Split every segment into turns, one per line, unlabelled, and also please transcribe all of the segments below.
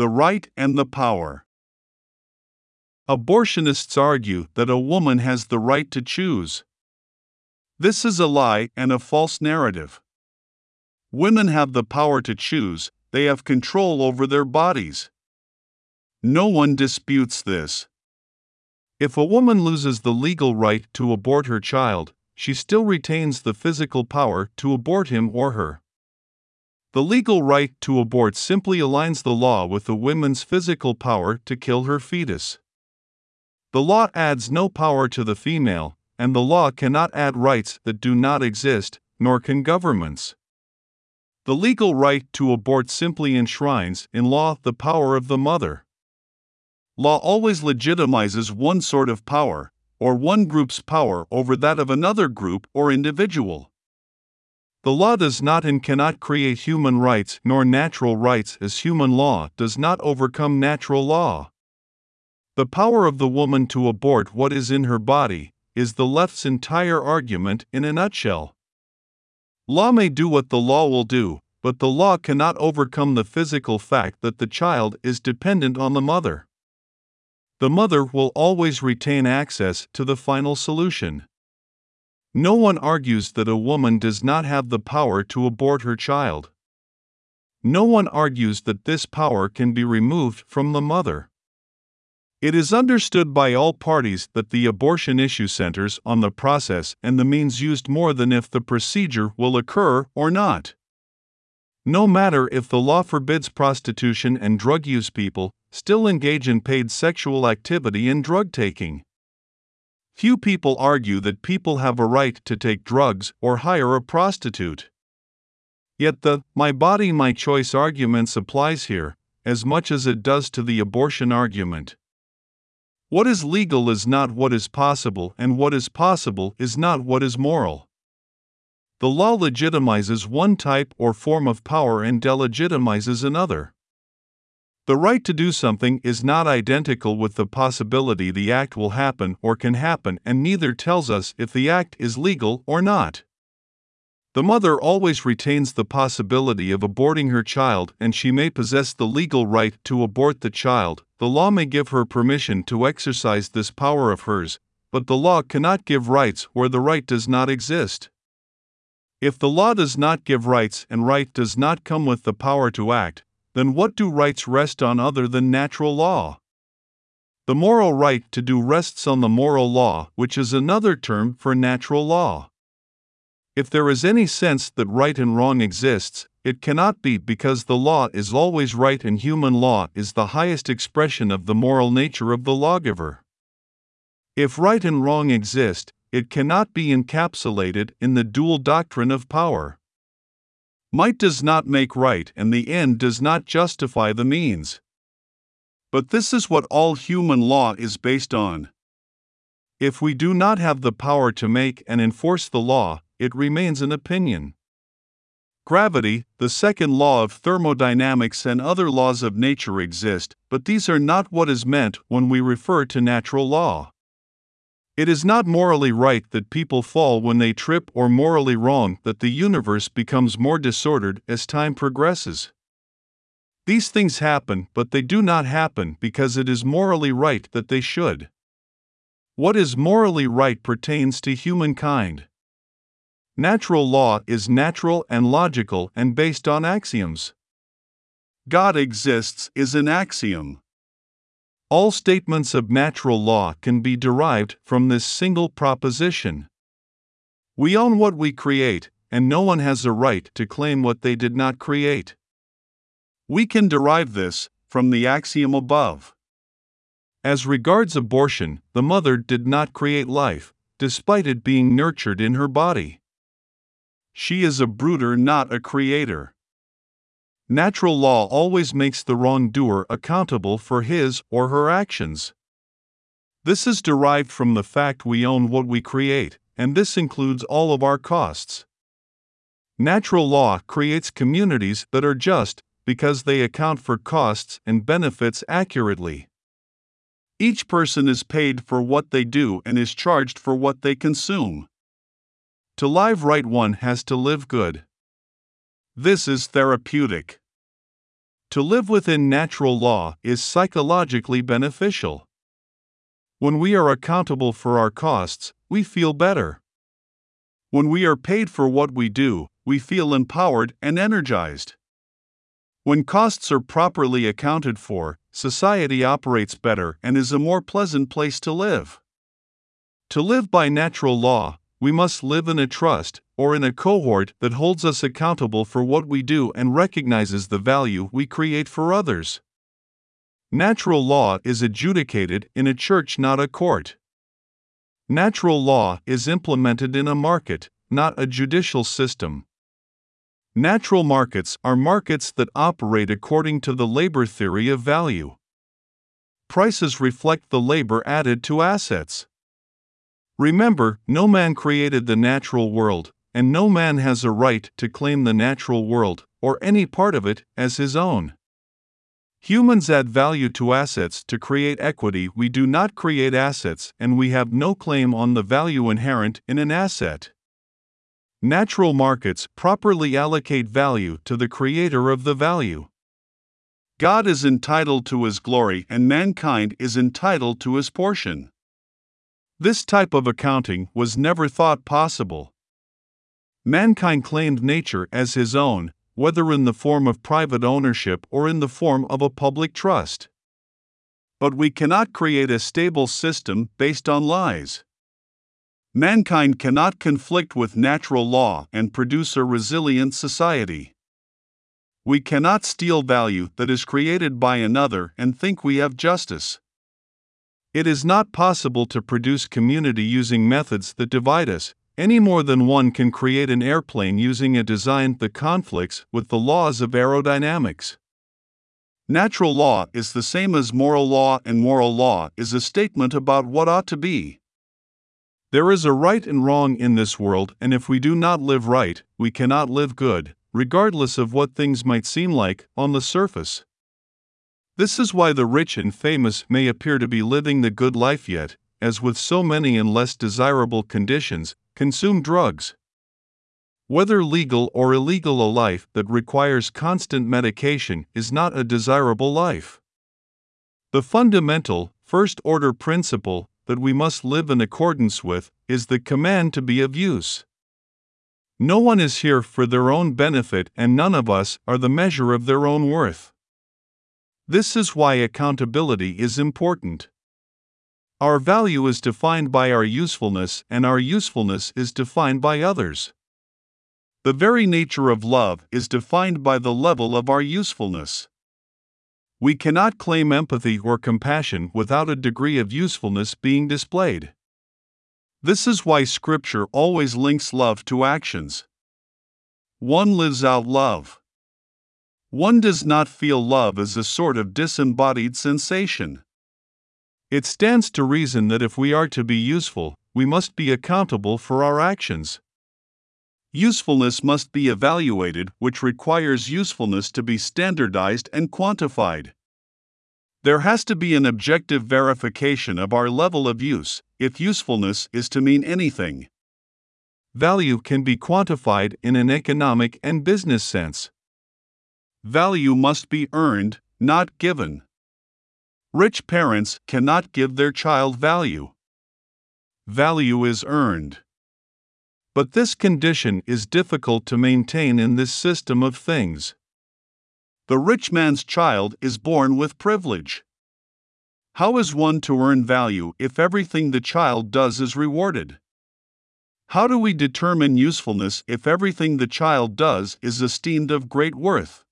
the right and the power. Abortionists argue that a woman has the right to choose. This is a lie and a false narrative. Women have the power to choose, they have control over their bodies. No one disputes this. If a woman loses the legal right to abort her child, she still retains the physical power to abort him or her. The legal right to abort simply aligns the law with the woman's physical power to kill her fetus. The law adds no power to the female, and the law cannot add rights that do not exist, nor can governments. The legal right to abort simply enshrines in law the power of the mother. Law always legitimizes one sort of power, or one group's power over that of another group or individual. The law does not and cannot create human rights nor natural rights as human law does not overcome natural law. The power of the woman to abort what is in her body is the left's entire argument in a nutshell. Law may do what the law will do, but the law cannot overcome the physical fact that the child is dependent on the mother the mother will always retain access to the final solution. No one argues that a woman does not have the power to abort her child. No one argues that this power can be removed from the mother. It is understood by all parties that the abortion issue centers on the process and the means used more than if the procedure will occur or not. No matter if the law forbids prostitution and drug use, people still engage in paid sexual activity and drug taking. Few people argue that people have a right to take drugs or hire a prostitute. Yet the my body, my choice argument applies here, as much as it does to the abortion argument. What is legal is not what is possible, and what is possible is not what is moral. The law legitimizes one type or form of power and delegitimizes another. The right to do something is not identical with the possibility the act will happen or can happen, and neither tells us if the act is legal or not. The mother always retains the possibility of aborting her child, and she may possess the legal right to abort the child. The law may give her permission to exercise this power of hers, but the law cannot give rights where the right does not exist. If the law does not give rights and right does not come with the power to act, then what do rights rest on other than natural law? The moral right to do rests on the moral law, which is another term for natural law. If there is any sense that right and wrong exists, it cannot be because the law is always right and human law is the highest expression of the moral nature of the lawgiver. If right and wrong exist, it cannot be encapsulated in the dual doctrine of power. Might does not make right, and the end does not justify the means. But this is what all human law is based on. If we do not have the power to make and enforce the law, it remains an opinion. Gravity, the second law of thermodynamics, and other laws of nature exist, but these are not what is meant when we refer to natural law. It is not morally right that people fall when they trip or morally wrong that the universe becomes more disordered as time progresses. These things happen, but they do not happen because it is morally right that they should. What is morally right pertains to humankind. Natural law is natural and logical and based on axioms. God exists is an axiom. All statements of natural law can be derived from this single proposition. We own what we create, and no one has a right to claim what they did not create. We can derive this from the axiom above. As regards abortion, the mother did not create life, despite it being nurtured in her body. She is a brooder, not a creator. Natural law always makes the wrongdoer accountable for his or her actions. This is derived from the fact we own what we create, and this includes all of our costs. Natural law creates communities that are just because they account for costs and benefits accurately. Each person is paid for what they do and is charged for what they consume. To live right, one has to live good. This is therapeutic. To live within natural law is psychologically beneficial. When we are accountable for our costs, we feel better. When we are paid for what we do, we feel empowered and energized. When costs are properly accounted for, society operates better and is a more pleasant place to live. To live by natural law, we must live in a trust, or in a cohort that holds us accountable for what we do and recognizes the value we create for others. Natural law is adjudicated in a church, not a court. Natural law is implemented in a market, not a judicial system. Natural markets are markets that operate according to the labor theory of value. Prices reflect the labor added to assets. Remember, no man created the natural world, and no man has a right to claim the natural world, or any part of it, as his own. Humans add value to assets to create equity. We do not create assets, and we have no claim on the value inherent in an asset. Natural markets properly allocate value to the creator of the value. God is entitled to his glory, and mankind is entitled to his portion. This type of accounting was never thought possible. Mankind claimed nature as his own, whether in the form of private ownership or in the form of a public trust. But we cannot create a stable system based on lies. Mankind cannot conflict with natural law and produce a resilient society. We cannot steal value that is created by another and think we have justice. It is not possible to produce community using methods that divide us, any more than one can create an airplane using a design that conflicts with the laws of aerodynamics. Natural law is the same as moral law, and moral law is a statement about what ought to be. There is a right and wrong in this world, and if we do not live right, we cannot live good, regardless of what things might seem like on the surface. This is why the rich and famous may appear to be living the good life yet, as with so many in less desirable conditions, consume drugs. Whether legal or illegal, a life that requires constant medication is not a desirable life. The fundamental, first order principle that we must live in accordance with is the command to be of use. No one is here for their own benefit, and none of us are the measure of their own worth. This is why accountability is important. Our value is defined by our usefulness, and our usefulness is defined by others. The very nature of love is defined by the level of our usefulness. We cannot claim empathy or compassion without a degree of usefulness being displayed. This is why Scripture always links love to actions. One lives out love. One does not feel love as a sort of disembodied sensation. It stands to reason that if we are to be useful, we must be accountable for our actions. Usefulness must be evaluated, which requires usefulness to be standardized and quantified. There has to be an objective verification of our level of use, if usefulness is to mean anything. Value can be quantified in an economic and business sense. Value must be earned, not given. Rich parents cannot give their child value. Value is earned. But this condition is difficult to maintain in this system of things. The rich man's child is born with privilege. How is one to earn value if everything the child does is rewarded? How do we determine usefulness if everything the child does is esteemed of great worth?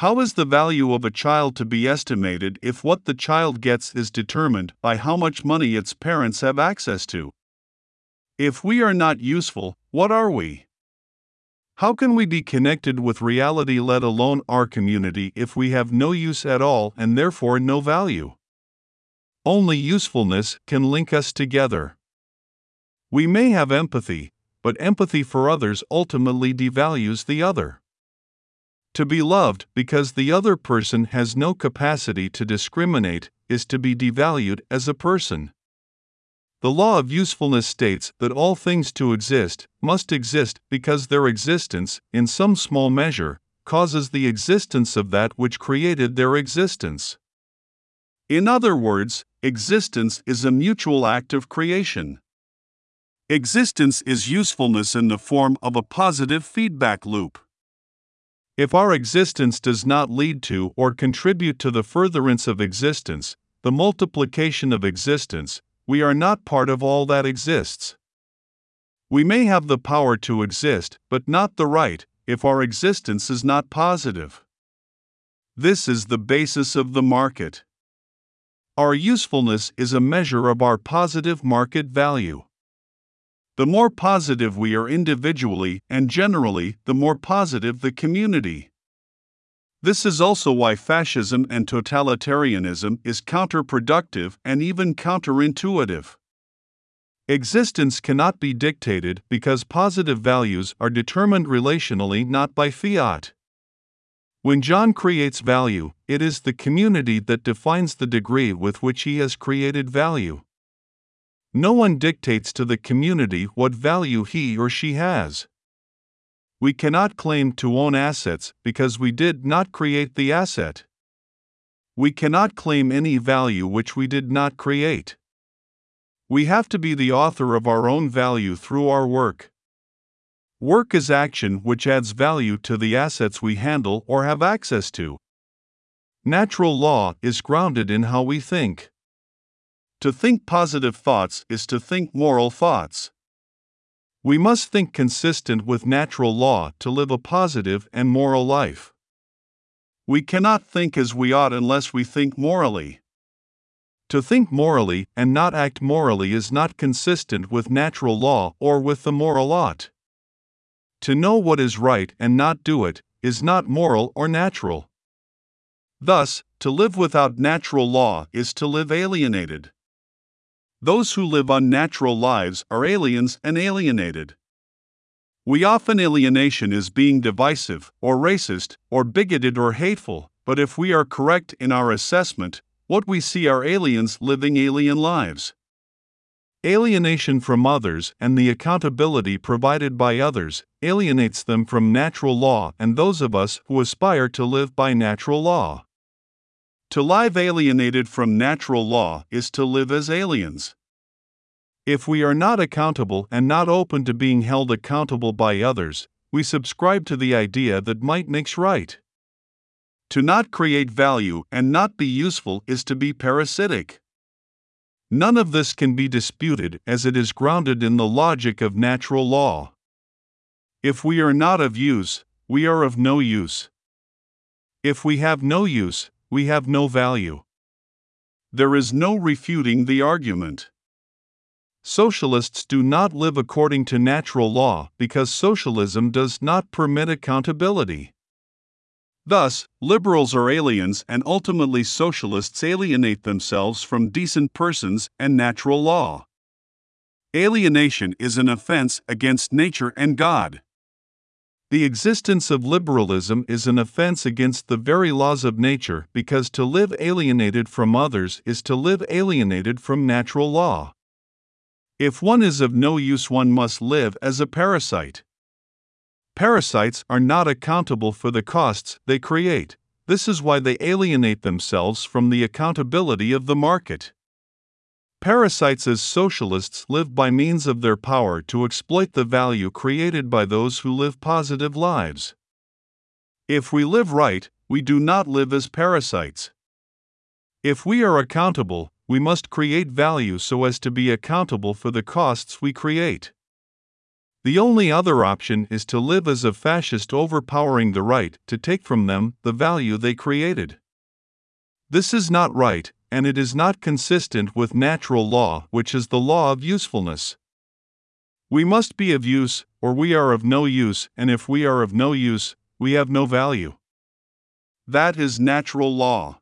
How is the value of a child to be estimated if what the child gets is determined by how much money its parents have access to? If we are not useful, what are we? How can we be connected with reality, let alone our community, if we have no use at all and therefore no value? Only usefulness can link us together. We may have empathy, but empathy for others ultimately devalues the other. To be loved because the other person has no capacity to discriminate is to be devalued as a person. The law of usefulness states that all things to exist must exist because their existence, in some small measure, causes the existence of that which created their existence. In other words, existence is a mutual act of creation. Existence is usefulness in the form of a positive feedback loop. If our existence does not lead to or contribute to the furtherance of existence, the multiplication of existence, we are not part of all that exists. We may have the power to exist, but not the right, if our existence is not positive. This is the basis of the market. Our usefulness is a measure of our positive market value. The more positive we are individually and generally, the more positive the community. This is also why fascism and totalitarianism is counterproductive and even counterintuitive. Existence cannot be dictated because positive values are determined relationally, not by fiat. When John creates value, it is the community that defines the degree with which he has created value. No one dictates to the community what value he or she has. We cannot claim to own assets because we did not create the asset. We cannot claim any value which we did not create. We have to be the author of our own value through our work. Work is action which adds value to the assets we handle or have access to. Natural law is grounded in how we think. To think positive thoughts is to think moral thoughts. We must think consistent with natural law to live a positive and moral life. We cannot think as we ought unless we think morally. To think morally and not act morally is not consistent with natural law or with the moral ought. To know what is right and not do it is not moral or natural. Thus, to live without natural law is to live alienated. Those who live unnatural lives are aliens and alienated. We often alienation is being divisive, or racist, or bigoted, or hateful, but if we are correct in our assessment, what we see are aliens living alien lives. Alienation from others and the accountability provided by others alienates them from natural law and those of us who aspire to live by natural law. To live alienated from natural law is to live as aliens. If we are not accountable and not open to being held accountable by others, we subscribe to the idea that might makes right. To not create value and not be useful is to be parasitic. None of this can be disputed as it is grounded in the logic of natural law. If we are not of use, we are of no use. If we have no use, we have no value. There is no refuting the argument. Socialists do not live according to natural law because socialism does not permit accountability. Thus, liberals are aliens and ultimately socialists alienate themselves from decent persons and natural law. Alienation is an offense against nature and God. The existence of liberalism is an offense against the very laws of nature because to live alienated from others is to live alienated from natural law. If one is of no use, one must live as a parasite. Parasites are not accountable for the costs they create. This is why they alienate themselves from the accountability of the market. Parasites as socialists live by means of their power to exploit the value created by those who live positive lives. If we live right, we do not live as parasites. If we are accountable, we must create value so as to be accountable for the costs we create. The only other option is to live as a fascist overpowering the right to take from them the value they created. This is not right, and it is not consistent with natural law, which is the law of usefulness. We must be of use, or we are of no use, and if we are of no use, we have no value. That is natural law.